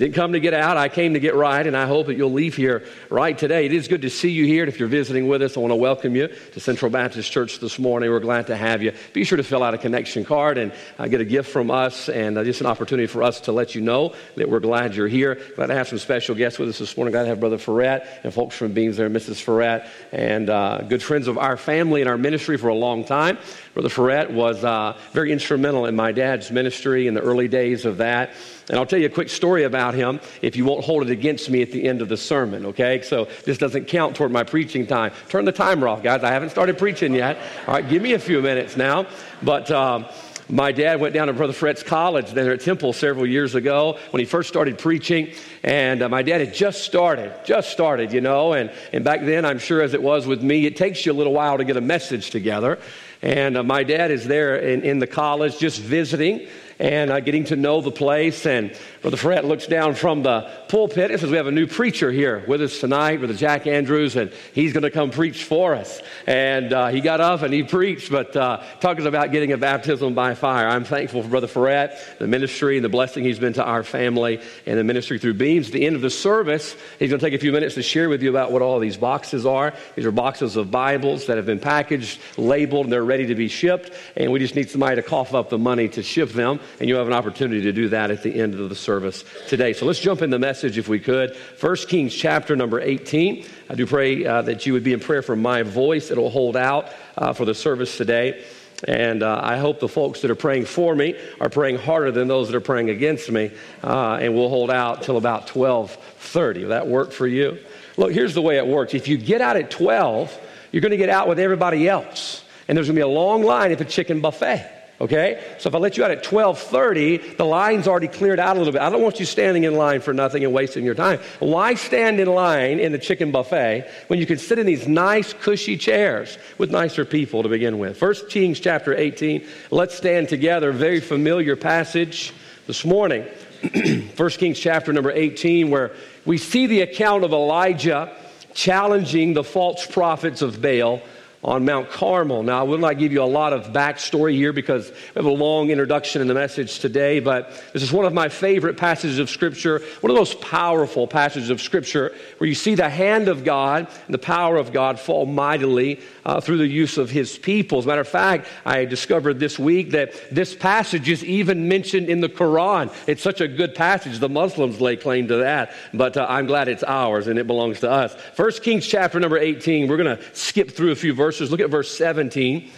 Didn't come to get out, I came to get right, and I hope that you'll leave here right today. It is good to see you here. And if you're visiting with us, I want to welcome you to Central Baptist Church this morning. We're glad to have you. Be sure to fill out a connection card and uh, get a gift from us, and uh, just an opportunity for us to let you know that we're glad you're here. Glad to have some special guests with us this morning. Glad to have Brother Ferret and folks from Beams there, Mrs. Ferret, and uh, good friends of our family and our ministry for a long time. Brother Ferret was uh, very instrumental in my dad's ministry in the early days of that. And I'll tell you a quick story about him if you won't hold it against me at the end of the sermon, okay? So this doesn't count toward my preaching time. Turn the timer off, guys. I haven't started preaching yet. All right, give me a few minutes now. But. Um, my dad went down to Brother Ferret's college there at Temple several years ago when he first started preaching. And uh, my dad had just started, just started, you know. And, and back then, I'm sure as it was with me, it takes you a little while to get a message together. And uh, my dad is there in, in the college just visiting and uh, getting to know the place. And Brother Ferret looks down from the pulpit and says, We have a new preacher here with us tonight, Brother Jack Andrews, and he's going to come preach for us. And uh, he got up and he preached, but uh, talking about getting a baptism by fire. I'm thankful for Brother Ferret, the ministry, and the blessing he's been to our family and the ministry through Beams. At the end of the service, he's going to take a few minutes to share with you about what all these boxes are. These are boxes of Bibles that have been packaged, labeled, and they're ready to be shipped. And we just need somebody to cough up the money to ship them and you'll have an opportunity to do that at the end of the service today. So let's jump in the message if we could. 1 Kings chapter number 18. I do pray uh, that you would be in prayer for my voice. It'll hold out uh, for the service today. And uh, I hope the folks that are praying for me are praying harder than those that are praying against me. Uh, and we'll hold out till about 1230. Will that work for you? Look, here's the way it works. If you get out at 12, you're going to get out with everybody else. And there's going to be a long line at the chicken buffet. Okay? So if I let you out at 12:30, the line's already cleared out a little bit. I don't want you standing in line for nothing and wasting your time. Why stand in line in the chicken buffet when you can sit in these nice cushy chairs with nicer people to begin with? First Kings chapter 18. Let's stand together. Very familiar passage this morning. First Kings chapter number 18 where we see the account of Elijah challenging the false prophets of Baal on Mount Carmel. Now, I will not give you a lot of backstory here because we have a long introduction in the message today, but this is one of my favorite passages of Scripture, one of those powerful passages of Scripture where you see the hand of God and the power of God fall mightily uh, through the use of His people. As a matter of fact, I discovered this week that this passage is even mentioned in the Quran. It's such a good passage. The Muslims lay claim to that, but uh, I'm glad it's ours and it belongs to us. First Kings chapter number 18, we're going to skip through a few verses verses. Look at verse 17.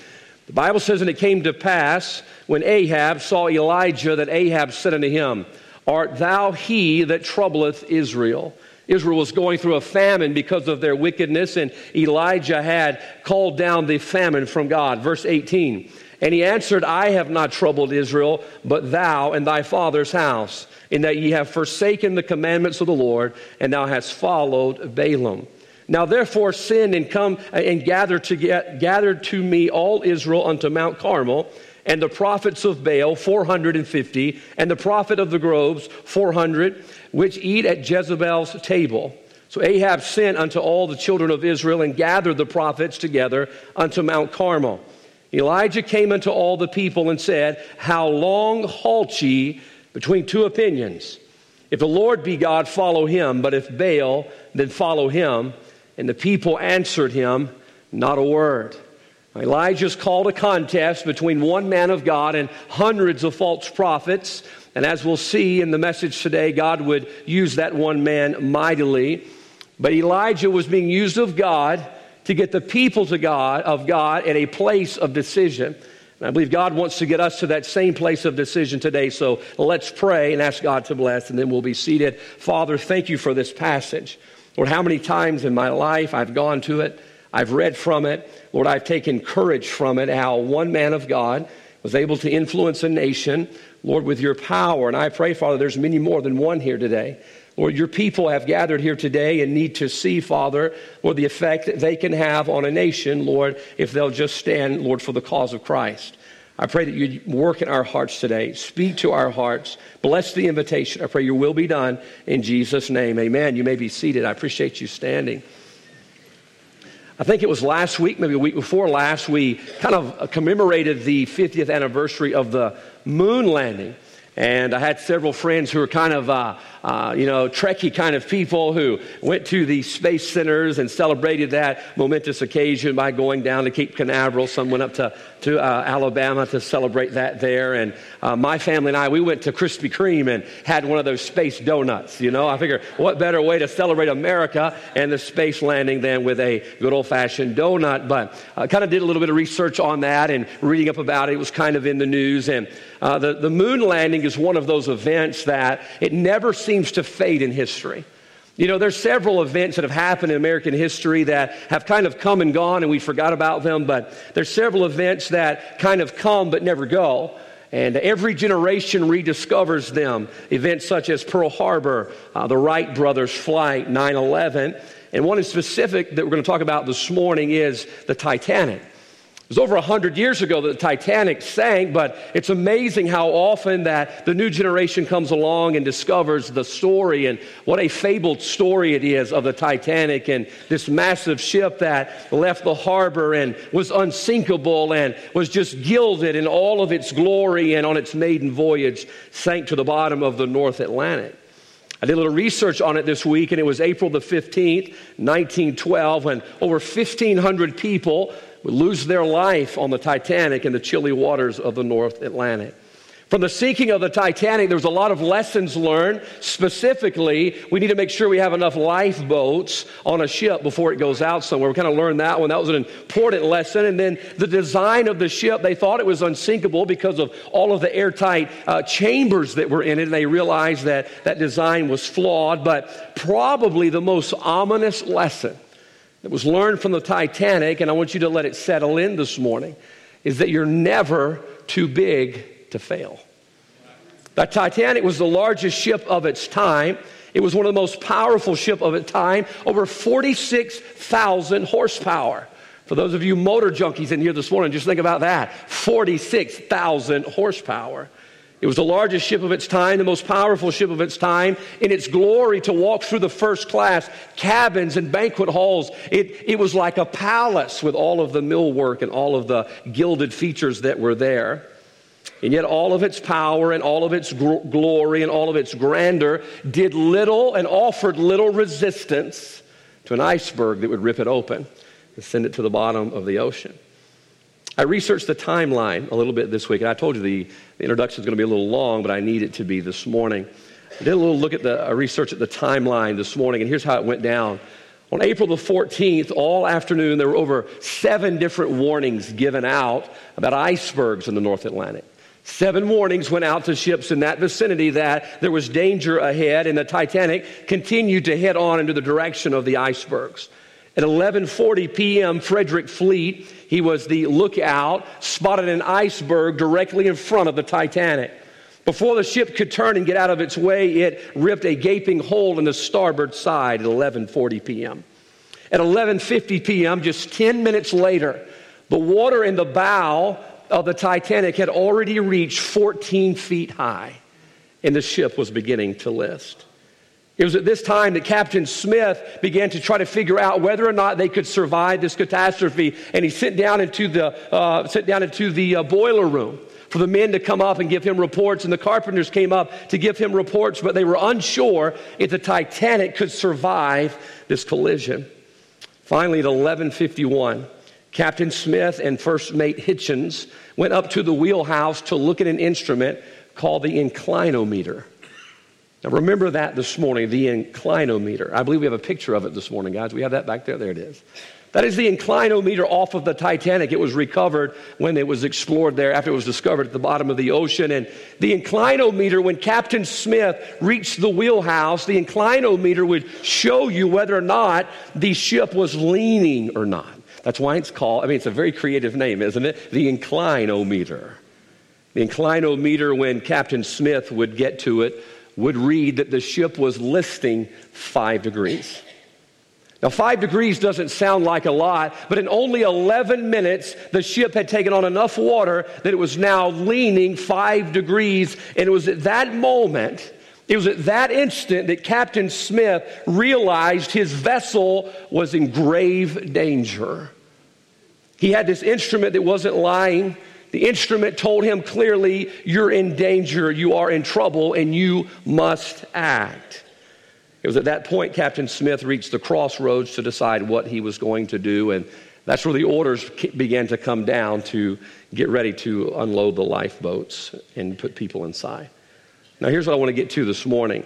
The Bible says, And it came to pass when Ahab saw Elijah that Ahab said unto him, Art thou he that troubleth Israel? Israel was going through a famine because of their wickedness, and Elijah had called down the famine from God. Verse 18. And he answered, I have not troubled Israel, but thou and thy father's house, in that ye have forsaken the commandments of the Lord, and thou hast followed Baalim. Now therefore send and come uh, and gather to, get, gather to me all Israel unto Mount Carmel, and the prophets of Baal, 450, and the prophet of the groves, 400, which eat at Jezebel's table. So Ahab sent unto all the children of Israel and gathered the prophets together unto Mount Carmel. Elijah came unto all the people and said, How long halt ye between two opinions? If the Lord be God, follow him, but if Baal, then follow him. And the people answered him, Not a word. Elijah's called a contest between one man of God and hundreds of false prophets. And as we'll see in the message today, God would use that one man mightily. But Elijah was being used of God to get the people to God of God at a place of decision. And I believe God wants to get us to that same place of decision today. So let's pray and ask God to bless, and then we'll be seated. Father, thank you for this passage. Lord, how many times in my life I've gone to it, I've read from it. Lord, I've taken courage from it, how one man of God was able to influence a nation, Lord, with your power. And I pray, Father, there's many more than one here today. Lord, your people have gathered here today and need to see, Father, Lord, the effect that they can have on a nation, Lord, if they'll just stand, Lord, for the cause of Christ. I pray that you work in our hearts today. Speak to our hearts. Bless the invitation. I pray your will be done in Jesus' name. Amen. You may be seated. I appreciate you standing. I think it was last week, maybe a week before last, we kind of commemorated the 50th anniversary of the moon landing. And I had several friends who were kind of, uh, uh, you know, Trekkie kind of people who went to the space centers and celebrated that momentous occasion by going down to Cape Canaveral. Some went up to, to uh, Alabama to celebrate that there. And uh, my family and I, we went to Krispy Kreme and had one of those space donuts. You know, I figure what better way to celebrate America and the space landing than with a good old fashioned donut. But I kind of did a little bit of research on that and reading up about it. It was kind of in the news. And uh, the, the moon landing is one of those events that it never seems to fade in history. You know, there's several events that have happened in American history that have kind of come and gone and we forgot about them, but there's several events that kind of come but never go. And every generation rediscovers them. Events such as Pearl Harbor, uh, the Wright brothers' flight, 9 11. And one in specific that we're going to talk about this morning is the Titanic. It was over 100 years ago that the Titanic sank, but it's amazing how often that the new generation comes along and discovers the story and what a fabled story it is of the Titanic and this massive ship that left the harbor and was unsinkable and was just gilded in all of its glory and on its maiden voyage sank to the bottom of the North Atlantic. I did a little research on it this week, and it was April the 15th, 1912, when over 1,500 people would lose their life on the Titanic in the chilly waters of the North Atlantic. From the sinking of the Titanic, there was a lot of lessons learned. Specifically, we need to make sure we have enough lifeboats on a ship before it goes out somewhere. We kind of learned that one. That was an important lesson. And then the design of the ship, they thought it was unsinkable because of all of the airtight uh, chambers that were in it. And they realized that that design was flawed. But probably the most ominous lesson that was learned from the Titanic, and I want you to let it settle in this morning, is that you're never too big to fail. The Titanic was the largest ship of its time. It was one of the most powerful ship of its time, over 46,000 horsepower. For those of you motor junkies in here this morning, just think about that 46,000 horsepower. It was the largest ship of its time, the most powerful ship of its time. In its glory to walk through the first class cabins and banquet halls, it, it was like a palace with all of the millwork and all of the gilded features that were there. And yet, all of its power and all of its gr- glory and all of its grandeur did little and offered little resistance to an iceberg that would rip it open and send it to the bottom of the ocean. I researched the timeline a little bit this week, and I told you the, the introduction is going to be a little long, but I need it to be this morning. I did a little look at the research at the timeline this morning, and here's how it went down. On April the 14th, all afternoon, there were over seven different warnings given out about icebergs in the North Atlantic. Seven warnings went out to ships in that vicinity that there was danger ahead, and the Titanic continued to head on into the direction of the icebergs. At 11:40 p.m., Frederick Fleet, he was the lookout, spotted an iceberg directly in front of the Titanic. Before the ship could turn and get out of its way, it ripped a gaping hole in the starboard side at 11:40 p.m. At 11:50 p.m., just 10 minutes later, the water in the bow of the Titanic had already reached 14 feet high, and the ship was beginning to list. It was at this time that Captain Smith began to try to figure out whether or not they could survive this catastrophe. And he sent down into the, uh, sent down into the uh, boiler room for the men to come up and give him reports. And the carpenters came up to give him reports, but they were unsure if the Titanic could survive this collision. Finally, at 1151, Captain Smith and First Mate Hitchens went up to the wheelhouse to look at an instrument called the inclinometer. Now remember that this morning, the inclinometer. I believe we have a picture of it this morning, guys. We have that back there. There it is. That is the inclinometer off of the Titanic. It was recovered when it was explored there after it was discovered at the bottom of the ocean. And the inclinometer, when Captain Smith reached the wheelhouse, the inclinometer would show you whether or not the ship was leaning or not. That's why it's called, I mean, it's a very creative name, isn't it? The inclinometer. The inclinometer, when Captain Smith would get to it, would read that the ship was listing five degrees. Now, five degrees doesn't sound like a lot, but in only 11 minutes, the ship had taken on enough water that it was now leaning five degrees. And it was at that moment, it was at that instant that Captain Smith realized his vessel was in grave danger. He had this instrument that wasn't lying The instrument told him clearly, You're in danger, you are in trouble, and you must act. It was at that point Captain Smith reached the crossroads to decide what he was going to do, and that's where the orders began to come down to get ready to unload the lifeboats and put people inside. Now, here's what I want to get to this morning.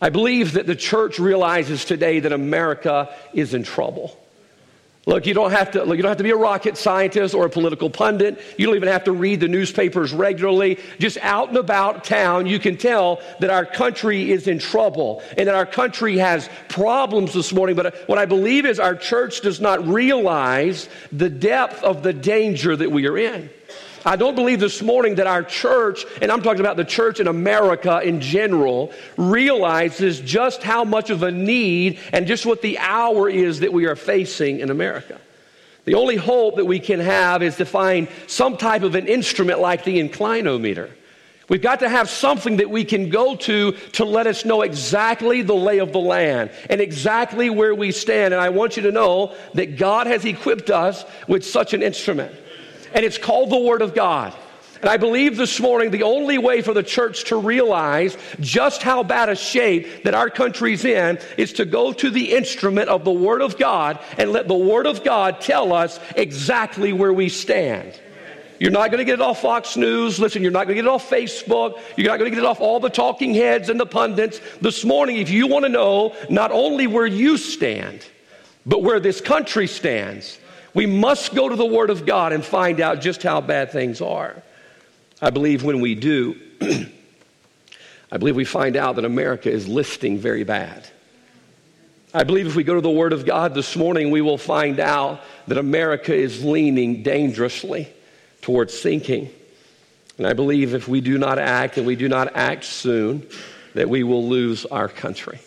I believe that the church realizes today that America is in trouble. Look, you don't have to look, you don't have to be a rocket scientist or a political pundit. You don't even have to read the newspapers regularly. Just out and about town, you can tell that our country is in trouble and that our country has problems this morning. But what I believe is our church does not realize the depth of the danger that we are in. I don't believe this morning that our church, and I'm talking about the church in America in general, realizes just how much of a need and just what the hour is that we are facing in America. The only hope that we can have is to find some type of an instrument like the inclinometer. We've got to have something that we can go to to let us know exactly the lay of the land and exactly where we stand. And I want you to know that God has equipped us with such an instrument and it's called the Word of God. And I believe this morning the only way for the church to realize just how bad a shape that our country's in is to go to the instrument of the Word of God and let the Word of God tell us exactly where we stand. You're not going to get it off Fox News. Listen, you're not going to get it off Facebook. You're not going to get it off all the talking heads and the pundits. This morning, if you want to know not only where you stand, but where this country stands, we must go to the Word of God and find out just how bad things are. I believe when we do, I believe we find out that America is listing very bad. I believe if we go to the Word of God this morning, we will find out that America is leaning dangerously towards sinking. And I believe if we do not act and we do not act soon, that we will lose our country.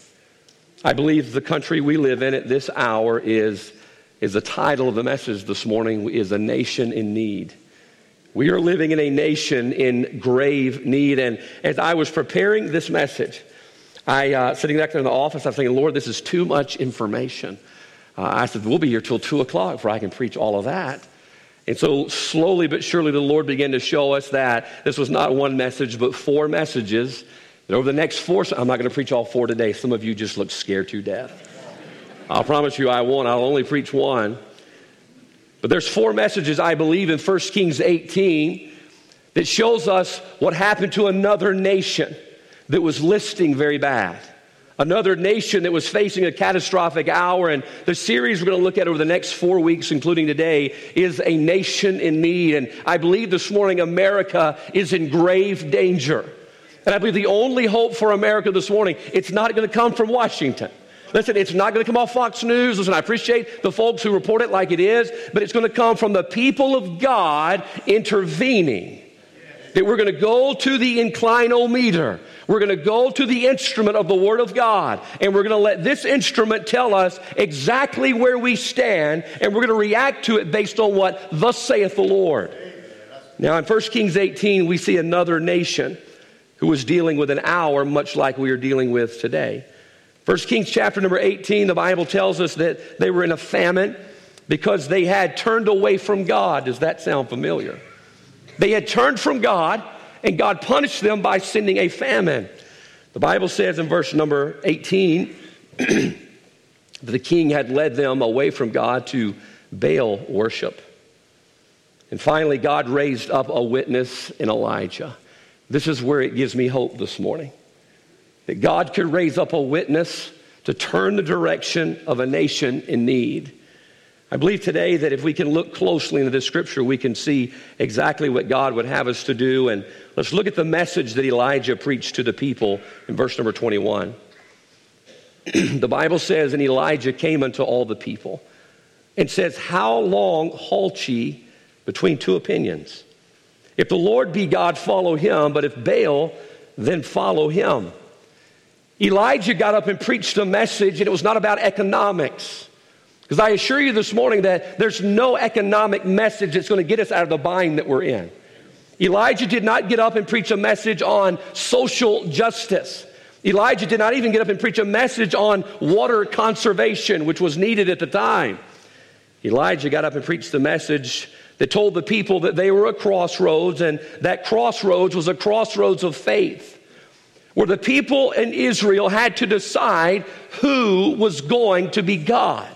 I believe the country we live in at this hour is is the title of the message this morning is a nation in need. We are living in a nation in grave need and as i was preparing this message i uh, sitting back there in the office i was thinking lord this is too much information. Uh, i said we'll be here till 2 o'clock before i can preach all of that. And so slowly but surely the lord began to show us that this was not one message but four messages that over the next four i'm not going to preach all four today. Some of you just look scared to death I'll promise you I won't. I'll only preach one. But there's four messages, I believe, in 1 Kings 18 that shows us what happened to another nation that was listing very bad. Another nation that was facing a catastrophic hour. And the series we're going to look at over the next four weeks, including today, is A Nation in Need. And I believe this morning America is in grave danger. And I believe the only hope for America this morning, it's not going to come from Washington. Listen, it's not going to come off Fox News. Listen, I appreciate the folks who report it like it is, but it's going to come from the people of God intervening. That we're going to go to the inclinometer. We're going to go to the instrument of the Word of God, and we're going to let this instrument tell us exactly where we stand, and we're going to react to it based on what thus saith the Lord. Now, in 1 Kings 18, we see another nation who was dealing with an hour much like we are dealing with today. First Kings chapter number 18, the Bible tells us that they were in a famine because they had turned away from God. Does that sound familiar? They had turned from God, and God punished them by sending a famine. The Bible says in verse number 18 that the king had led them away from God to Baal worship. And finally, God raised up a witness in Elijah. This is where it gives me hope this morning that God could raise up a witness to turn the direction of a nation in need. I believe today that if we can look closely into this scripture, we can see exactly what God would have us to do. And let's look at the message that Elijah preached to the people in verse number 21. the Bible says, And Elijah came unto all the people and says, How long halt ye between two opinions? If the Lord be God, follow him, but if Baal, then follow him. Elijah got up and preached a message, and it was not about economics. Because I assure you this morning that there's no economic message that's going to get us out of the bind that we're in. Elijah did not get up and preach a message on social justice. Elijah did not even get up and preach a message on water conservation, which was needed at the time. Elijah got up and preached the message that told the people that they were at crossroads, and that crossroads was a crossroads of faith, where the people in Israel had to decide who was going to be God.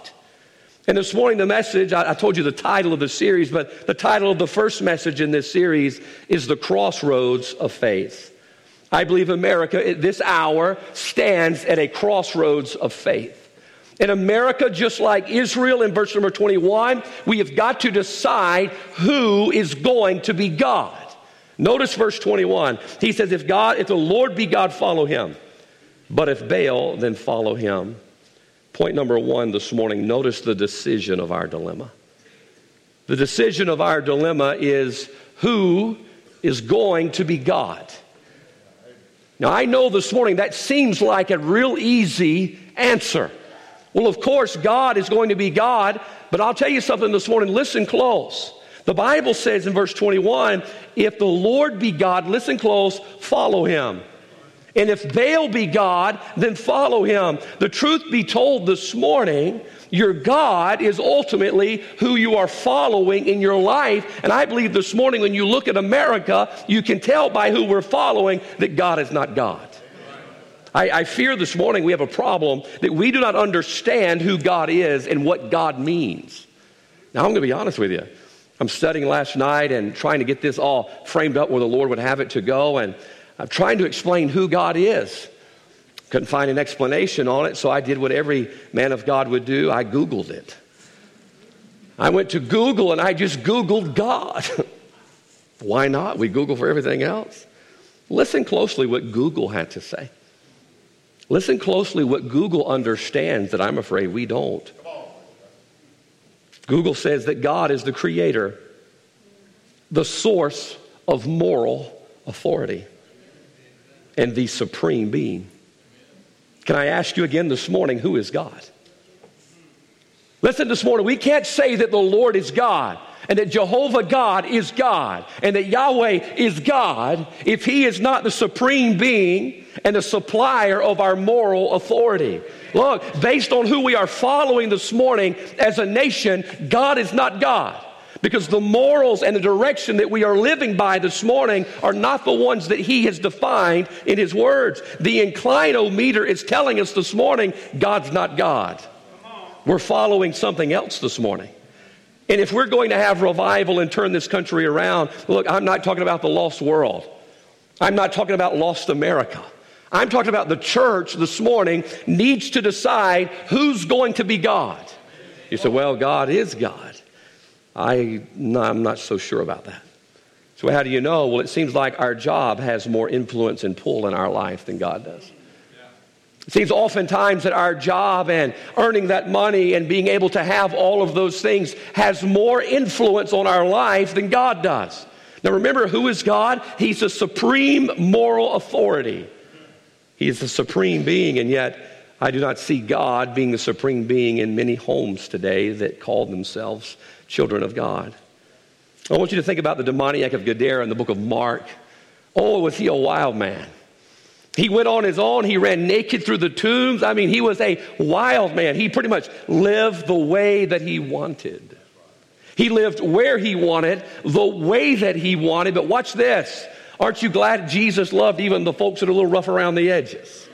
And this morning, the message, I, told you the title of the series, but the title of the first message in this series is The Crossroads of Faith. I believe America at this hour stands at a crossroads of faith. In America, just like Israel in verse number 21, we have got to decide who is going to be God. Notice verse 21. He says, If God, if the Lord be God, follow him. But if Baal, then follow him. Point number one this morning notice the decision of our dilemma. The decision of our dilemma is who is going to be God? Now, I know this morning that seems like a real easy answer. Well, of course, God is going to be God, but I'll tell you something this morning. Listen close. The Bible says in verse 21 if the Lord be God, listen close, follow him. And if Baal be God, then follow him. The truth be told this morning, your God is ultimately who you are following in your life. And I believe this morning, when you look at America, you can tell by who we're following that God is not God. I, I fear this morning we have a problem that we do not understand who God is and what God means. Now, I'm going to be honest with you. I'm studying last night and trying to get this all framed up where the Lord would have it to go. And I'm trying to explain who God is. Couldn't find an explanation on it, so I did what every man of God would do I Googled it. I went to Google and I just Googled God. Why not? We Google for everything else. Listen closely what Google had to say. Listen closely what Google understands that I'm afraid we don't. Google says that God is the creator, the source of moral authority and the supreme being. Can I ask you again this morning, who is God? Listen, this morning, we can't say that the Lord is God and that Jehovah God is God and that Yahweh is God if He is not the supreme being and the supplier of our moral authority. Look, based on who we are following this morning as a nation, God is not God. Because the morals and the direction that we are living by this morning are not the ones that he has defined in his words. The inclinometer is telling us this morning God's not God. We're following something else this morning. And if we're going to have revival and turn this country around, look, I'm not talking about the lost world. I'm not talking about lost America. I'm talking about the church this morning needs to decide who's going to be God. You say, well, God is God. I, no, I'm not so sure about that. So, how do you know? Well, it seems like our job has more influence and pull in our life than God does. It seems oftentimes that our job and earning that money and being able to have all of those things has more influence on our life than God does. Now, remember, who is God? He's a supreme moral authority. He is the supreme being, and yet I do not see God being the supreme being in many homes today that call themselves children of God. I want you to think about the demoniac of Gadara in the book of Mark. Oh, was he a wild man? He went on his own. He ran naked through the tombs. I mean, he was a wild man. He pretty much lived the way that he wanted. He lived where he wanted, the way that he wanted. But watch this. Aren't you glad Jesus loved even the folks that are a little rough around the edges?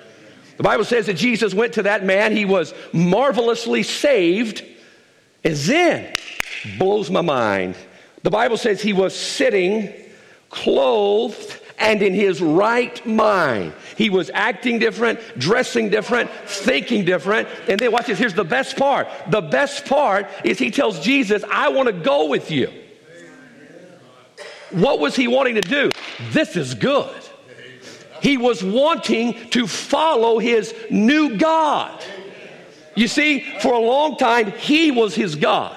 The Bible says that Jesus went to that man. He was marvelously saved. And then blows my mind. The Bible says he was sitting clothed and in his right mind. He was acting different, dressing different, thinking different. And then watch this. Here's the best part. The best part is he tells Jesus, I want to go with you. What was he wanting to do? This is good. He was wanting to follow his new God. You see, for a long time, he was his God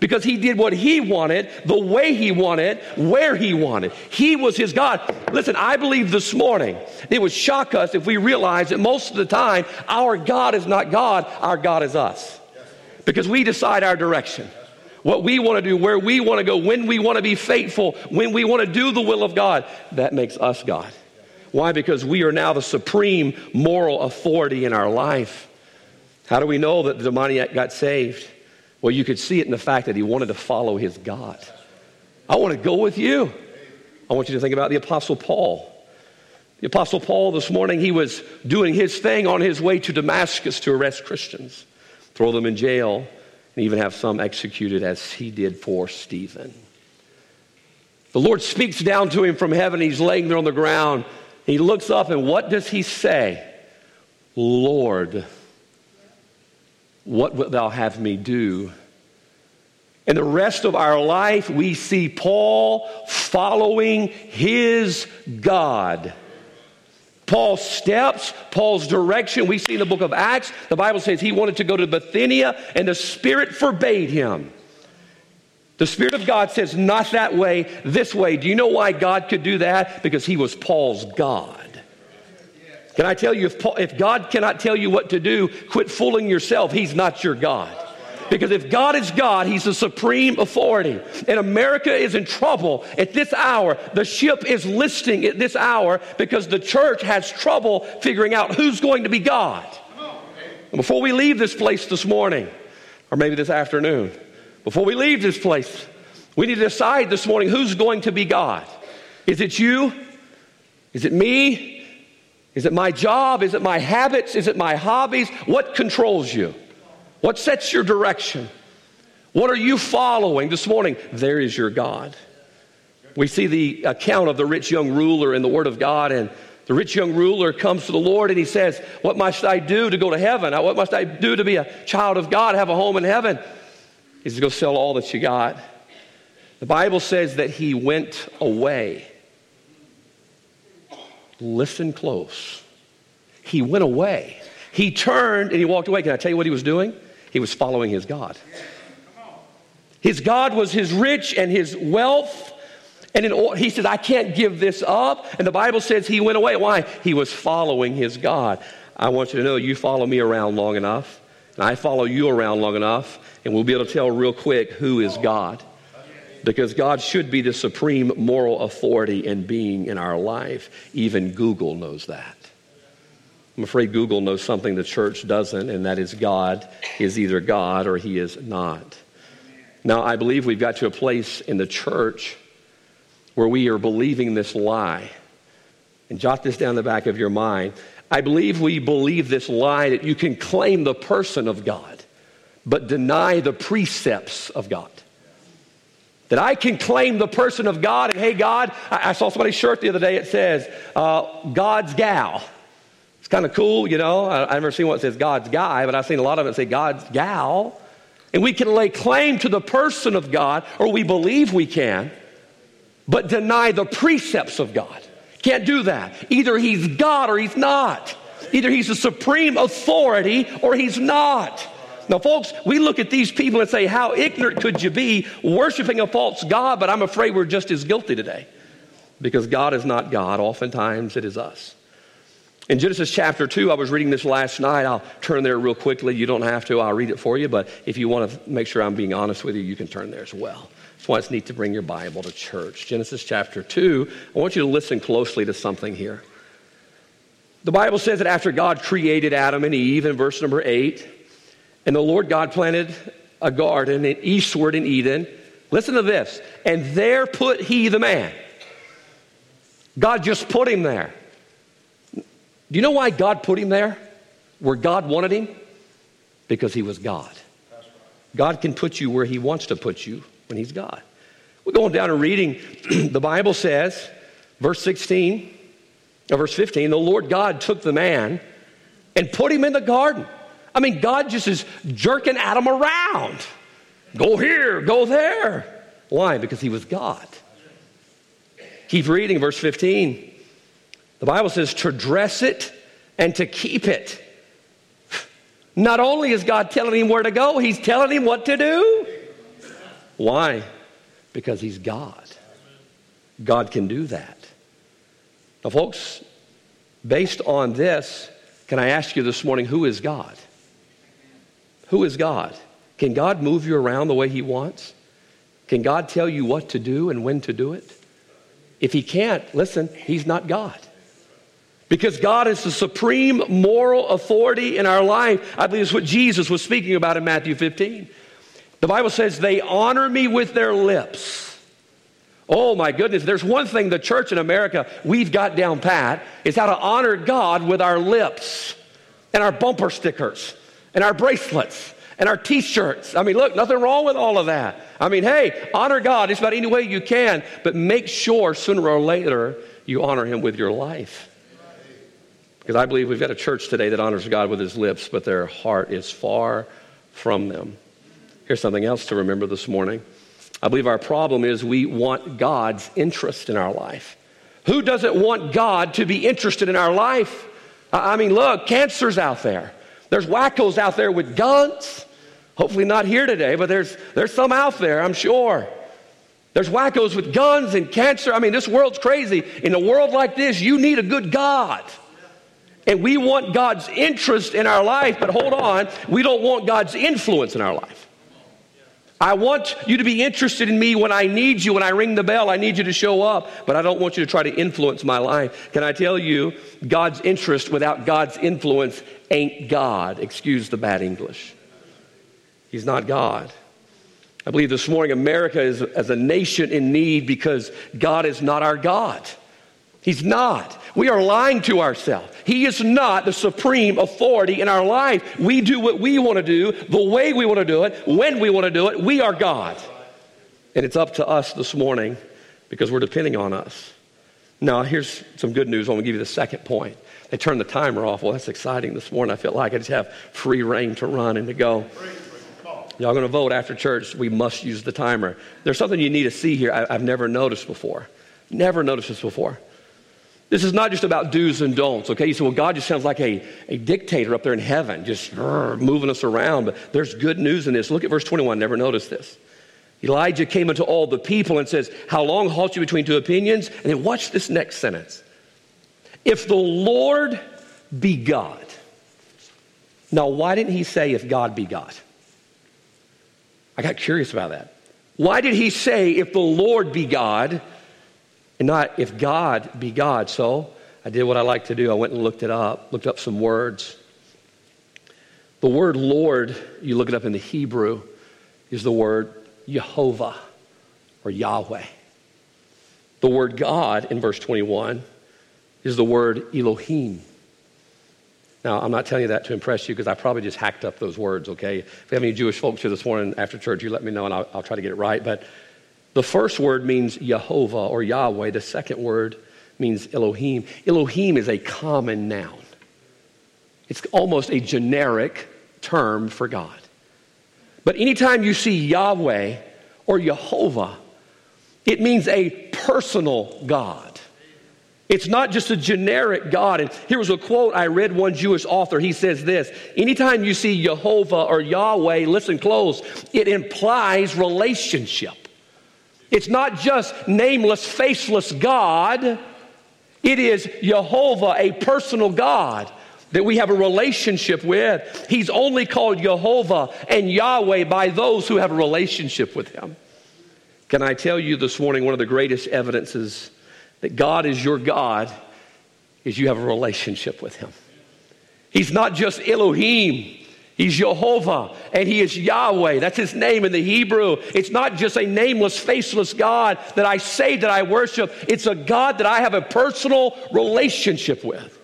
because he did what he wanted, the way he wanted, where he wanted. He was his God. Listen, I believe this morning it would shock us if we realize that most of the time our God is not God, our God is us. Because we decide our direction. What we want to do, where we want to go, when we want to be faithful, when we want to do the will of God, that makes us God. Why? Because we are now the supreme moral authority in our life. How do we know that the demoniac got saved? Well, you could see it in the fact that he wanted to follow his God. I want to go with you. I want you to think about the Apostle Paul. The Apostle Paul this morning, he was doing his thing on his way to Damascus to arrest Christians, throw them in jail, and even have some executed as he did for Stephen. The Lord speaks down to him from heaven. He's laying there on the ground. He looks up, and what does he say? Lord, what wilt thou have me do? And the rest of our life, we see Paul following his God. Paul's steps, Paul's direction, we see in the book of Acts, the Bible says he wanted to go to Bithynia and the Spirit forbade him. The Spirit of God says, not that way, this way. Do you know why God could do that? Because he was Paul's God. Can I tell you, if, Paul, if God cannot tell you what to do, quit fooling yourself. He's not your God. Because if God is God, He's the supreme authority. And America is in trouble at this hour. The ship is listing at this hour because the church has trouble figuring out who's going to be God. And before we leave this place this morning, or maybe this afternoon, before we leave this place, we need to decide this morning who's going to be God. Is it you? Is it me? Is it my job? Is it my habits? Is it my hobbies? What controls you? What sets your direction? What are you following this morning? There is your God. We see the account of the rich young ruler in the Word of God, and the rich young ruler comes to the Lord and he says, What must I do to go to heaven? What must I do to be a child of God, have a home in heaven? He says, go sell all that you got. The Bible says that he went away. Listen close. He went away. He turned and he walked away. Can I tell you what he was doing? He was following his God. His God was his rich and his wealth. And in, he said, I can't give this up. And the Bible says he went away. Why? He was following his God. I want you to know you follow me around long enough, and I follow you around long enough, and we'll be able to tell real quick who is God. Because God should be the supreme moral authority and being in our life. Even Google knows that. I'm afraid Google knows something the church doesn't, and that is God is either God or he is not. Now, I believe we've got to a place in the church where we are believing this lie. And jot this down the back of your mind. I believe we believe this lie that you can claim the person of God but deny the precepts of God. That I can claim the person of God, and hey, God, I, I saw somebody's shirt the other day, it says, uh, God's gal. It's kind of cool, you know. I, I've never seen one that says God's guy, but I've seen a lot of it say God's gal. And we can lay claim to the person of God, or we believe we can, but deny the precepts of God. Can't do that. Either he's God or he's not. Either he's the supreme authority or he's not. Now, folks, we look at these people and say, How ignorant could you be worshiping a false God? But I'm afraid we're just as guilty today because God is not God. Oftentimes it is us. In Genesis chapter 2, I was reading this last night. I'll turn there real quickly. You don't have to, I'll read it for you. But if you want to make sure I'm being honest with you, you can turn there as well. That's why it's neat to bring your Bible to church. Genesis chapter 2, I want you to listen closely to something here. The Bible says that after God created Adam and Eve in verse number 8, and the Lord God planted a garden in eastward in Eden. Listen to this. And there put he the man. God just put him there. Do you know why God put him there? Where God wanted him? Because he was God. God can put you where he wants to put you when he's God. We're going down and reading. the Bible says, verse 16, or verse 15, the Lord God took the man and put him in the garden I mean, God just is jerking Adam around. Go here, go there. Why? Because he was God. Keep reading, verse 15. The Bible says to dress it and to keep it. Not only is God telling him where to go, he's telling him what to do. Why? Because he's God. God can do that. Now, folks, based on this, can I ask you this morning who is God? Who is God? Can God move you around the way He wants? Can God tell you what to do and when to do it? If He can't, listen, He's not God. Because God is the supreme moral authority in our life. I believe it's what Jesus was speaking about in Matthew 15. The Bible says, They honor me with their lips, Oh my goodness, there's one thing the church in America we've got down pat is how to honor God with our lips and our bumper stickers and our bracelets and our t shirts. I mean, look, nothing wrong with all of that. I mean, hey, honor God just about any way you can, but make sure sooner or later you honor Him with your life. Because I believe we've got a church today that honors God with his lips, but their heart is far from them. Here's something else to remember this morning. I believe our problem is we want God's interest in our life. Who doesn't want God to be interested in our life? I mean, look, cancer's out there. There's wackos out there with guns. Hopefully not here today, but there's, there's some out there, I'm sure. There's wackos with guns and cancer. I mean, this world's crazy. In a world like this, you need a good God. And we want God's interest in our life, but hold on, we don't want God's influence in our life. I want you to be interested in me when I need you. When I ring the bell, I need you to show up, but I don't want you to try to influence my life. Can I tell you, God's interest without God's influence ain't God. Excuse the bad English. He's not God. I believe this morning America is as a nation in need because God is not our God. He's not. We are lying to ourselves. He is not the supreme authority in our life. We do what we want to do, the way we want to do it, when we want to do it. We are God. And it's up to us this morning because we're depending on us. Now, here's some good news. I'm going to give you the second point. They turned the timer off. Well, that's exciting this morning. I feel like I just have free reign to run and to go. Y'all going to vote after church? We must use the timer. There's something you need to see here I, have never noticed before. Never noticed this before. This is not just about do's and don'ts, okay? You say, well, God just sounds like a, a dictator up there in heaven, just moving us around. But there's good news in this. Look at verse 21. Never noticed this. Elijah came unto all the people and says, How long halt you between two opinions? And then watch this next sentence. If the Lord be God. Now, why didn't he say, If God be God? I got curious about that. Why did he say, If the Lord be God? and not if God be God. So I did what I like to do. I went and looked it up, looked up some words. The word Lord, you look it up in the Hebrew, is the word Jehovah or Yahweh. The word God in verse 21 is the word Elohim. Now, I'm not telling you that to impress you because I probably just hacked up those words, okay? If you have any Jewish folks here this morning after church, you let me know and I'll, I'll try to get it right. But the first word means Jehovah or Yahweh. The second word means Elohim. Elohim is a common noun, it's almost a generic term for God. But anytime you see Yahweh or Jehovah, it means a personal God. It's not just a generic God. And here was a quote I read one Jewish author. He says this Anytime you see Jehovah or Yahweh, listen close, it implies relationship. It's not just nameless, faceless God. It is Jehovah, a personal God that we have a relationship with. He's only called Jehovah and Yahweh by those who have a relationship with Him. Can I tell you this morning, one of the greatest evidences that God is your God is you have a relationship with Him. He's not just Elohim, He's Jehovah and He is Yahweh. That's His name in the Hebrew. It's not just a nameless, faceless God that I say that I worship, it's a God that I have a personal relationship with.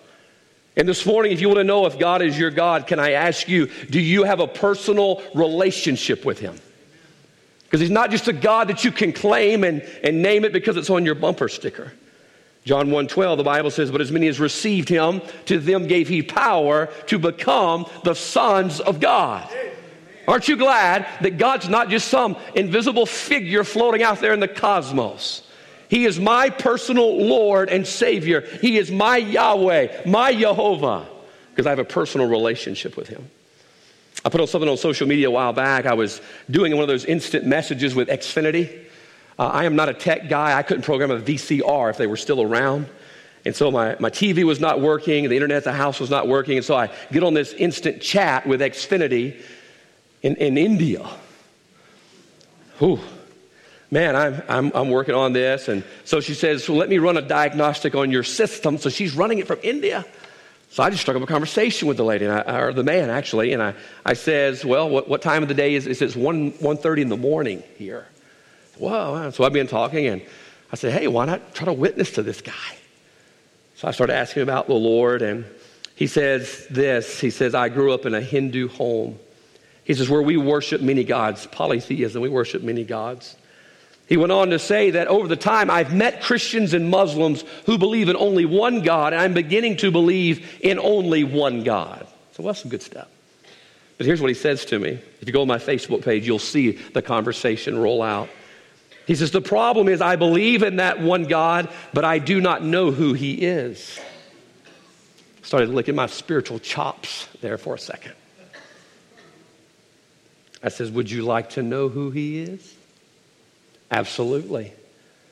And this morning, if you want to know if God is your God, can I ask you, do you have a personal relationship with Him? Because He's not just a God that you can claim and, and name it because it's on your bumper sticker. John 1:12 the Bible says but as many as received him to them gave he power to become the sons of God. Aren't you glad that God's not just some invisible figure floating out there in the cosmos? He is my personal Lord and Savior. He is my Yahweh, my Jehovah, because I have a personal relationship with Him. I put on something on social media a while back. I was doing one of those instant messages with Xfinity. Uh, I am not a tech guy. I couldn't program a VCR if they were still around. And so my, my TV was not working, the internet at the house was not working. And so I get on this instant chat with Xfinity in, in India. Whew. Man, I'm, I'm, I'm working on this. And so she says, well, let me run a diagnostic on your system. So she's running it from India. So I just struck up a conversation with the lady, I, or the man actually, and I, I says, well, what, what time of the day is it? It says 1, 1.30 in the morning here. Whoa. So I've been talking, and I said, hey, why not try to witness to this guy? So I started asking about the Lord, and he says this. He says, I grew up in a Hindu home. He says, where we worship many gods, polytheism, we worship many gods. He went on to say that over the time, I've met Christians and Muslims who believe in only one God, and I'm beginning to believe in only one God. So, that's some good stuff. But here's what he says to me. If you go on my Facebook page, you'll see the conversation roll out. He says, The problem is, I believe in that one God, but I do not know who he is. Started licking my spiritual chops there for a second. I says, Would you like to know who he is? Absolutely.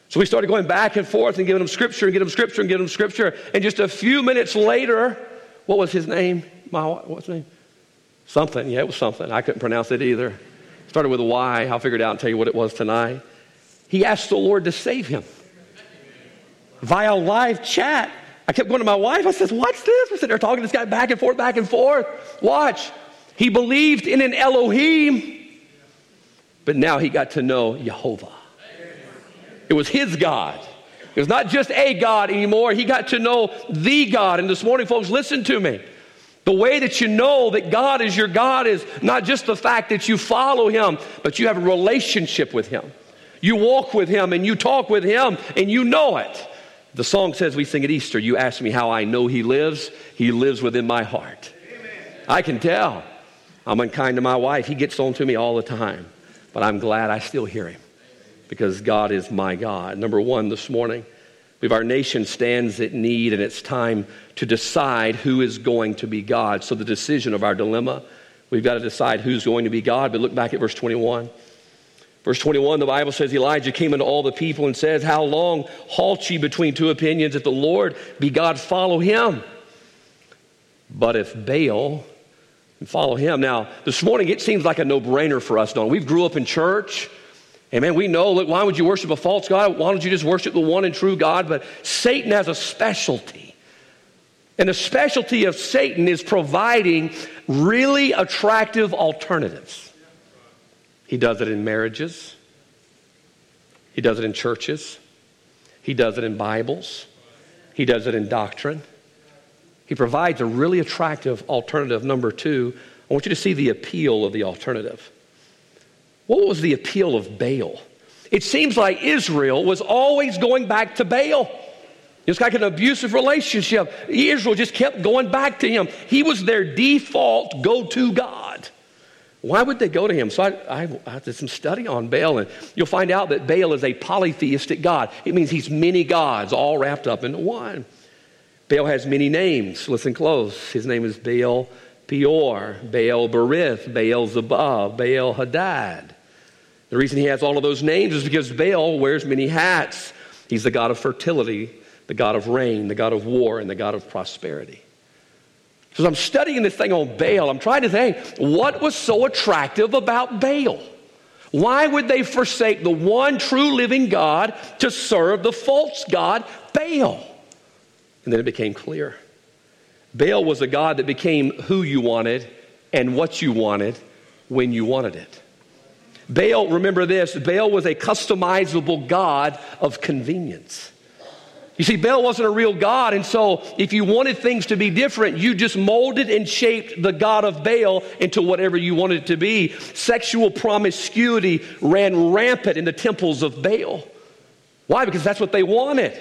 So we started going back and forth and giving him scripture and giving him scripture and giving him scripture. And just a few minutes later, what was his name? My, what's his name? Something. Yeah, it was something. I couldn't pronounce it either. Started with a Y. I'll figure it out and tell you what it was tonight. He asked the Lord to save him via live chat. I kept going to my wife. I said, What's this? We're sitting there talking to this guy back and forth, back and forth. Watch. He believed in an Elohim, but now he got to know Jehovah. It was his God. It was not just a God anymore. He got to know the God. And this morning, folks, listen to me. The way that you know that God is your God is not just the fact that you follow Him, but you have a relationship with Him. You walk with Him and you talk with Him and you know it. The song says we sing at Easter, You ask me how I know He lives. He lives within my heart. Amen. I can tell. I'm unkind to my wife. He gets on to me all the time. But I'm glad I still hear Him because God is my God. Number one this morning, if our nation stands at need and it's time to decide who is going to be God. So the decision of our dilemma, we've got to decide who's going to be God. But look back at verse 21. Verse 21, the Bible says Elijah came unto all the people and says, How long halt ye between two opinions? If the Lord be God, follow him. But if Baal, follow him. Now, this morning it seems like a no brainer for us, don't we? We've grew up in church. Amen. We know, look, why would you worship a false God? Why don't you just worship the one and true God? But Satan has a specialty. And the specialty of Satan is providing really attractive alternatives. He does it in marriages, he does it in churches, he does it in Bibles, he does it in doctrine. He provides a really attractive alternative. Number two, I want you to see the appeal of the alternative. What was the appeal of Baal? It seems like Israel was always going back to Baal. It's like an abusive relationship. Israel just kept going back to him. He was their default go to God. Why would they go to him? So I, I, I, did some study on Baal, and you'll find out that Baal is a polytheistic God. It means he's many gods all wrapped up into one. Baal has many names. Listen close. His name is Baal Peor, Baal Berith, Baal Zebub, Baal Hadad. The reason he has all of those names is because Baal wears many hats. He's the God of fertility, the God of rain, the God of war, and the God of prosperity. So I'm studying this thing on Baal, I'm trying to think what was so attractive about Baal? Why would they forsake the one true living God to serve the false God, Baal? And then it became clear. Baal was a God that became who you wanted and what you wanted when you wanted it. Baal, remember this, Baal was a customizable God of convenience. You see, Baal wasn't a real God, and so if you wanted things to be different, you just molded and shaped the God of Baal into whatever you wanted it to be. Sexual promiscuity ran rampant in the temples of Baal. Why? Because that's what they wanted.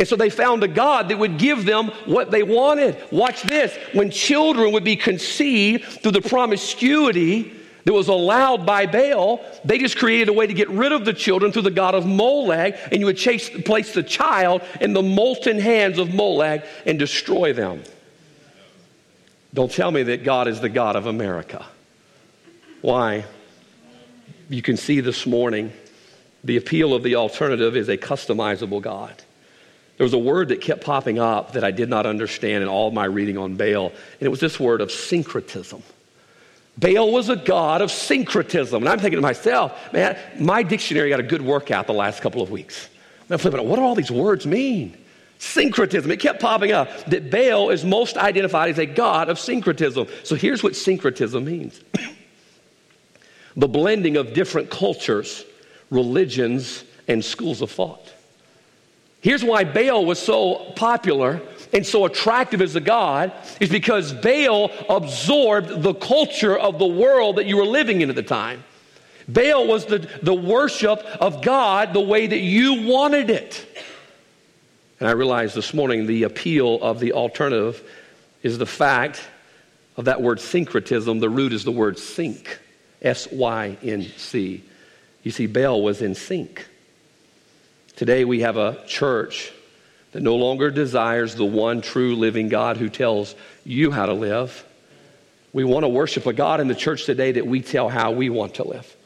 And so they found a God that would give them what they wanted. Watch this. When children would be conceived through the promiscuity that was allowed by Baal, they just created a way to get rid of the children through the god of Moloch, and you would chase, place the child in the molten hands of Moloch and destroy them. Don't tell me that God is the God of America. Why? You can see this morning the appeal of the alternative is a customizable God. There was a word that kept popping up that I did not understand in all my reading on Baal, and it was this word of syncretism. Baal was a god of syncretism. And I'm thinking to myself, man, my dictionary got a good workout the last couple of weeks. I'm flipping, what do all these words mean? Syncretism. It kept popping up that Baal is most identified as a god of syncretism. So here's what syncretism means the blending of different cultures, religions, and schools of thought. Here's why Baal was so popular and so attractive as a god is because Baal absorbed the culture of the world that you were living in at the time. Baal was the, the worship of God the way that you wanted it. And I realized this morning the appeal of the alternative is the fact of that word syncretism. The root is the word sync, S Y N C. You see, Baal was in sync. Today we have a church that no longer desires the one true living God who tells you how to live. We want to worship a God in the church today that we tell how we want to live.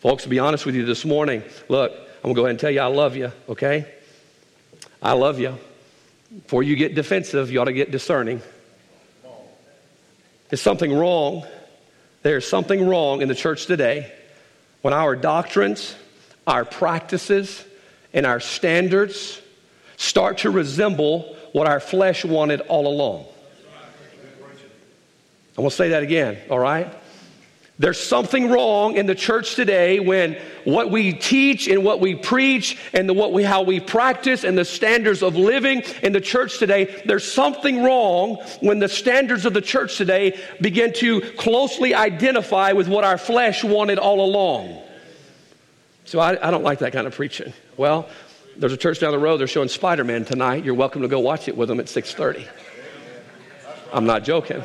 Folks, to be honest with you this morning, look, I'm going to go ahead and tell you I love you, okay? I love you. Before you get defensive, you ought to get discerning. There's something wrong. There's something wrong in the church today when our doctrines, our practices, and our standards start to resemble what our flesh wanted all along. I'm going to say that again, all right? There's something wrong in the church today when what we teach and what we preach and the, what we, how we practice and the standards of living in the church today, there's something wrong when the standards of the church today begin to closely identify with what our flesh wanted all along. So I, I don't like that kind of preaching. Well, there's a church down the road. They're showing Spider-Man tonight. You're welcome to go watch it with them at 6:30. I'm not joking.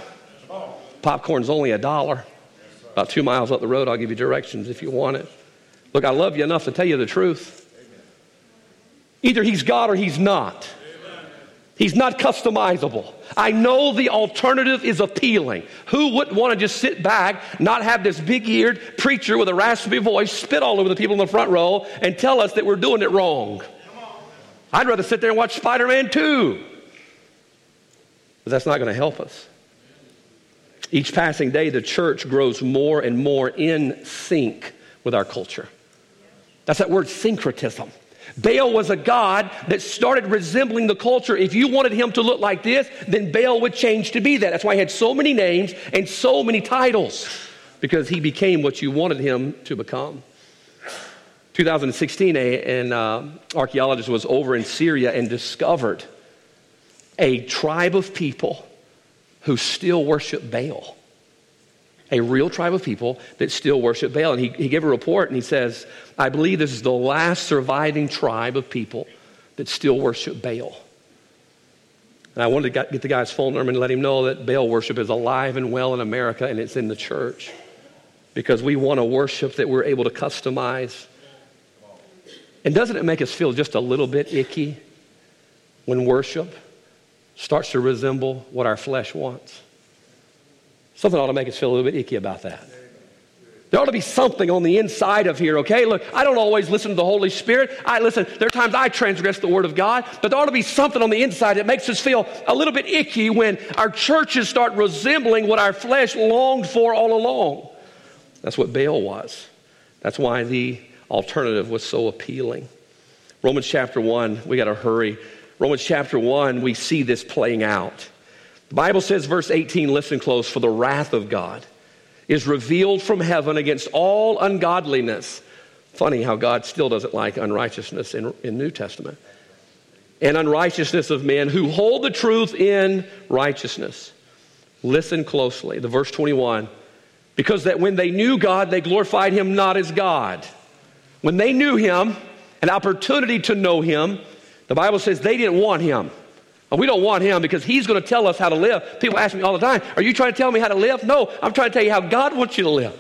Popcorn's only a dollar. About two miles up the road, I'll give you directions if you want it. Look, I love you enough to tell you the truth. Either he's God or he's not. He's not customizable. I know the alternative is appealing. Who wouldn't want to just sit back, not have this big eared preacher with a raspy voice spit all over the people in the front row and tell us that we're doing it wrong? I'd rather sit there and watch Spider Man 2. But that's not going to help us. Each passing day, the church grows more and more in sync with our culture. That's that word syncretism. Baal was a god that started resembling the culture. If you wanted him to look like this, then Baal would change to be that. That's why he had so many names and so many titles, because he became what you wanted him to become. 2016, an uh, archaeologist was over in Syria and discovered a tribe of people who still worship Baal. A real tribe of people that still worship Baal. And he, he gave a report and he says, I believe this is the last surviving tribe of people that still worship Baal. And I wanted to get the guy's phone number and let him know that Baal worship is alive and well in America and it's in the church. Because we want a worship that we're able to customize. And doesn't it make us feel just a little bit icky when worship starts to resemble what our flesh wants. Something ought to make us feel a little bit icky about that. There ought to be something on the inside of here, okay? Look, I don't always listen to the Holy Spirit. I listen, there are times I transgress the Word of God, but there ought to be something on the inside that makes us feel a little bit icky when our churches start resembling what our flesh longed for all along. That's what Baal was. That's why the alternative was so appealing. Romans chapter 1, we got to hurry. Romans chapter 1, we see this playing out. Bible says, verse 18, listen close, for the wrath of God is revealed from heaven against all ungodliness. Funny how God still doesn't like unrighteousness in, in New Testament. And unrighteousness of men who hold the truth in righteousness. Listen closely. The verse 21. Because that when they knew God, they glorified him not as God. When they knew him, an opportunity to know him, the Bible says they didn't want him. We don't want him because he's going to tell us how to live. People ask me all the time, Are you trying to tell me how to live? No, I'm trying to tell you how God wants you to live.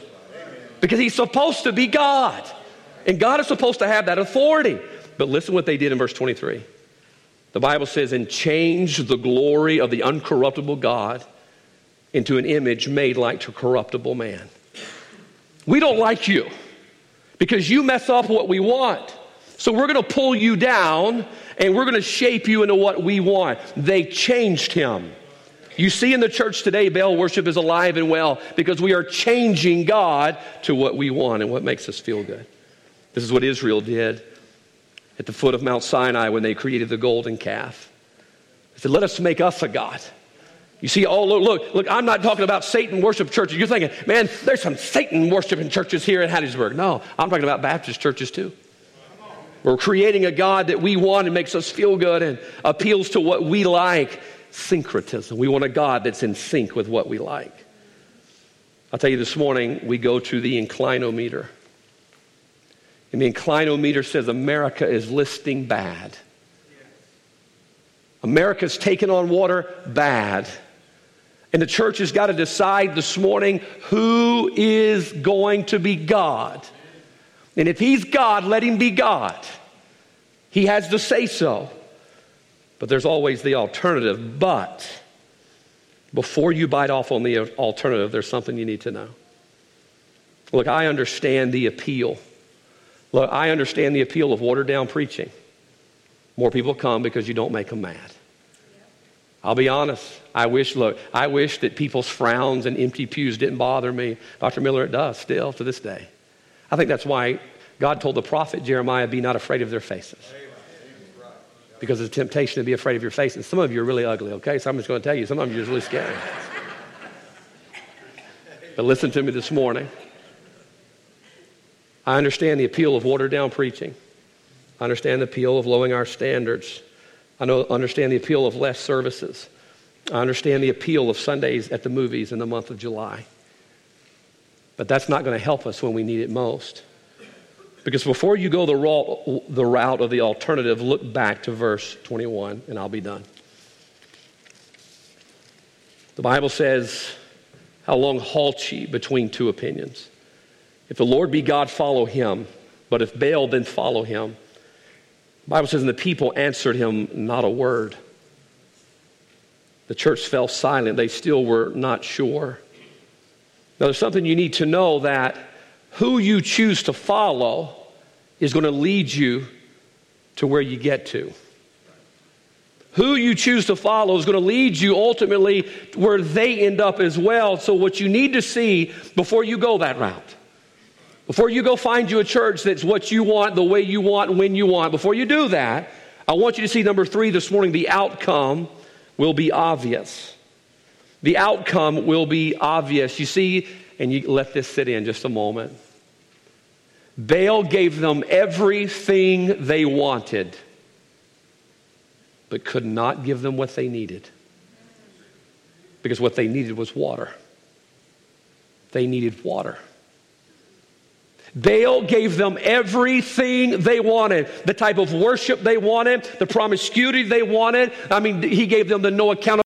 Because he's supposed to be God. And God is supposed to have that authority. But listen what they did in verse 23. The Bible says, And change the glory of the uncorruptible God into an image made like to corruptible man. We don't like you because you mess up what we want. So we're going to pull you down and we're going to shape you into what we want. They changed him. You see in the church today, Baal worship is alive and well because we are changing God to what we want and what makes us feel good. This is what Israel did at the foot of Mount Sinai when they created the golden calf. They said, Let us make us a God. You see, oh, look, look, look, I'm not talking about Satan worship churches. You're thinking, man, there's some Satan worshiping churches here in Hattiesburg. No, I'm talking about Baptist churches too. We're creating a God that we want and makes us feel good and appeals to what we like. Syncretism. We want a God that's in sync with what we like. I'll tell you this morning, we go to the inclinometer. And the inclinometer says America is listing bad. America's taken on water bad. And the church has got to decide this morning who is going to be God. And if he's God, let him be God. He has to say so. But there's always the alternative. But before you bite off on the alternative, there's something you need to know. Look, I understand the appeal. Look, I understand the appeal of watered down preaching. More people come because you don't make them mad. I'll be honest. I wish, look, I wish that people's frowns and empty pews didn't bother me. Dr. Miller, it does still to this day. I think that's why God told the prophet Jeremiah, be not afraid of their faces. Because it's a temptation to be afraid of your faces. Some of you are really ugly, okay? So I'm just going to tell you, some of you are really scary. but listen to me this morning. I understand the appeal of watered down preaching. I understand the appeal of lowering our standards. I know, understand the appeal of less services. I understand the appeal of Sundays at the movies in the month of July. But that's not going to help us when we need it most. Because before you go the route, the route of the alternative, look back to verse 21, and I'll be done. The Bible says, How long halt ye between two opinions? If the Lord be God, follow him. But if Baal, then follow him. The Bible says, and the people answered him not a word. The church fell silent. They still were not sure. Now, there's something you need to know that who you choose to follow is going to lead you to where you get to. Who you choose to follow is going to lead you ultimately where they end up as well. So, what you need to see before you go that route before you go find you a church that's what you want, the way you want, when you want, before you do that, I want you to see number three this morning the outcome will be obvious. The outcome will be obvious. You see, and you let this sit in just a moment. Baal gave them everything they wanted, but could not give them what they needed. Because what they needed was water. They needed water. Baal gave them everything they wanted the type of worship they wanted, the promiscuity they wanted. I mean, he gave them the no accountability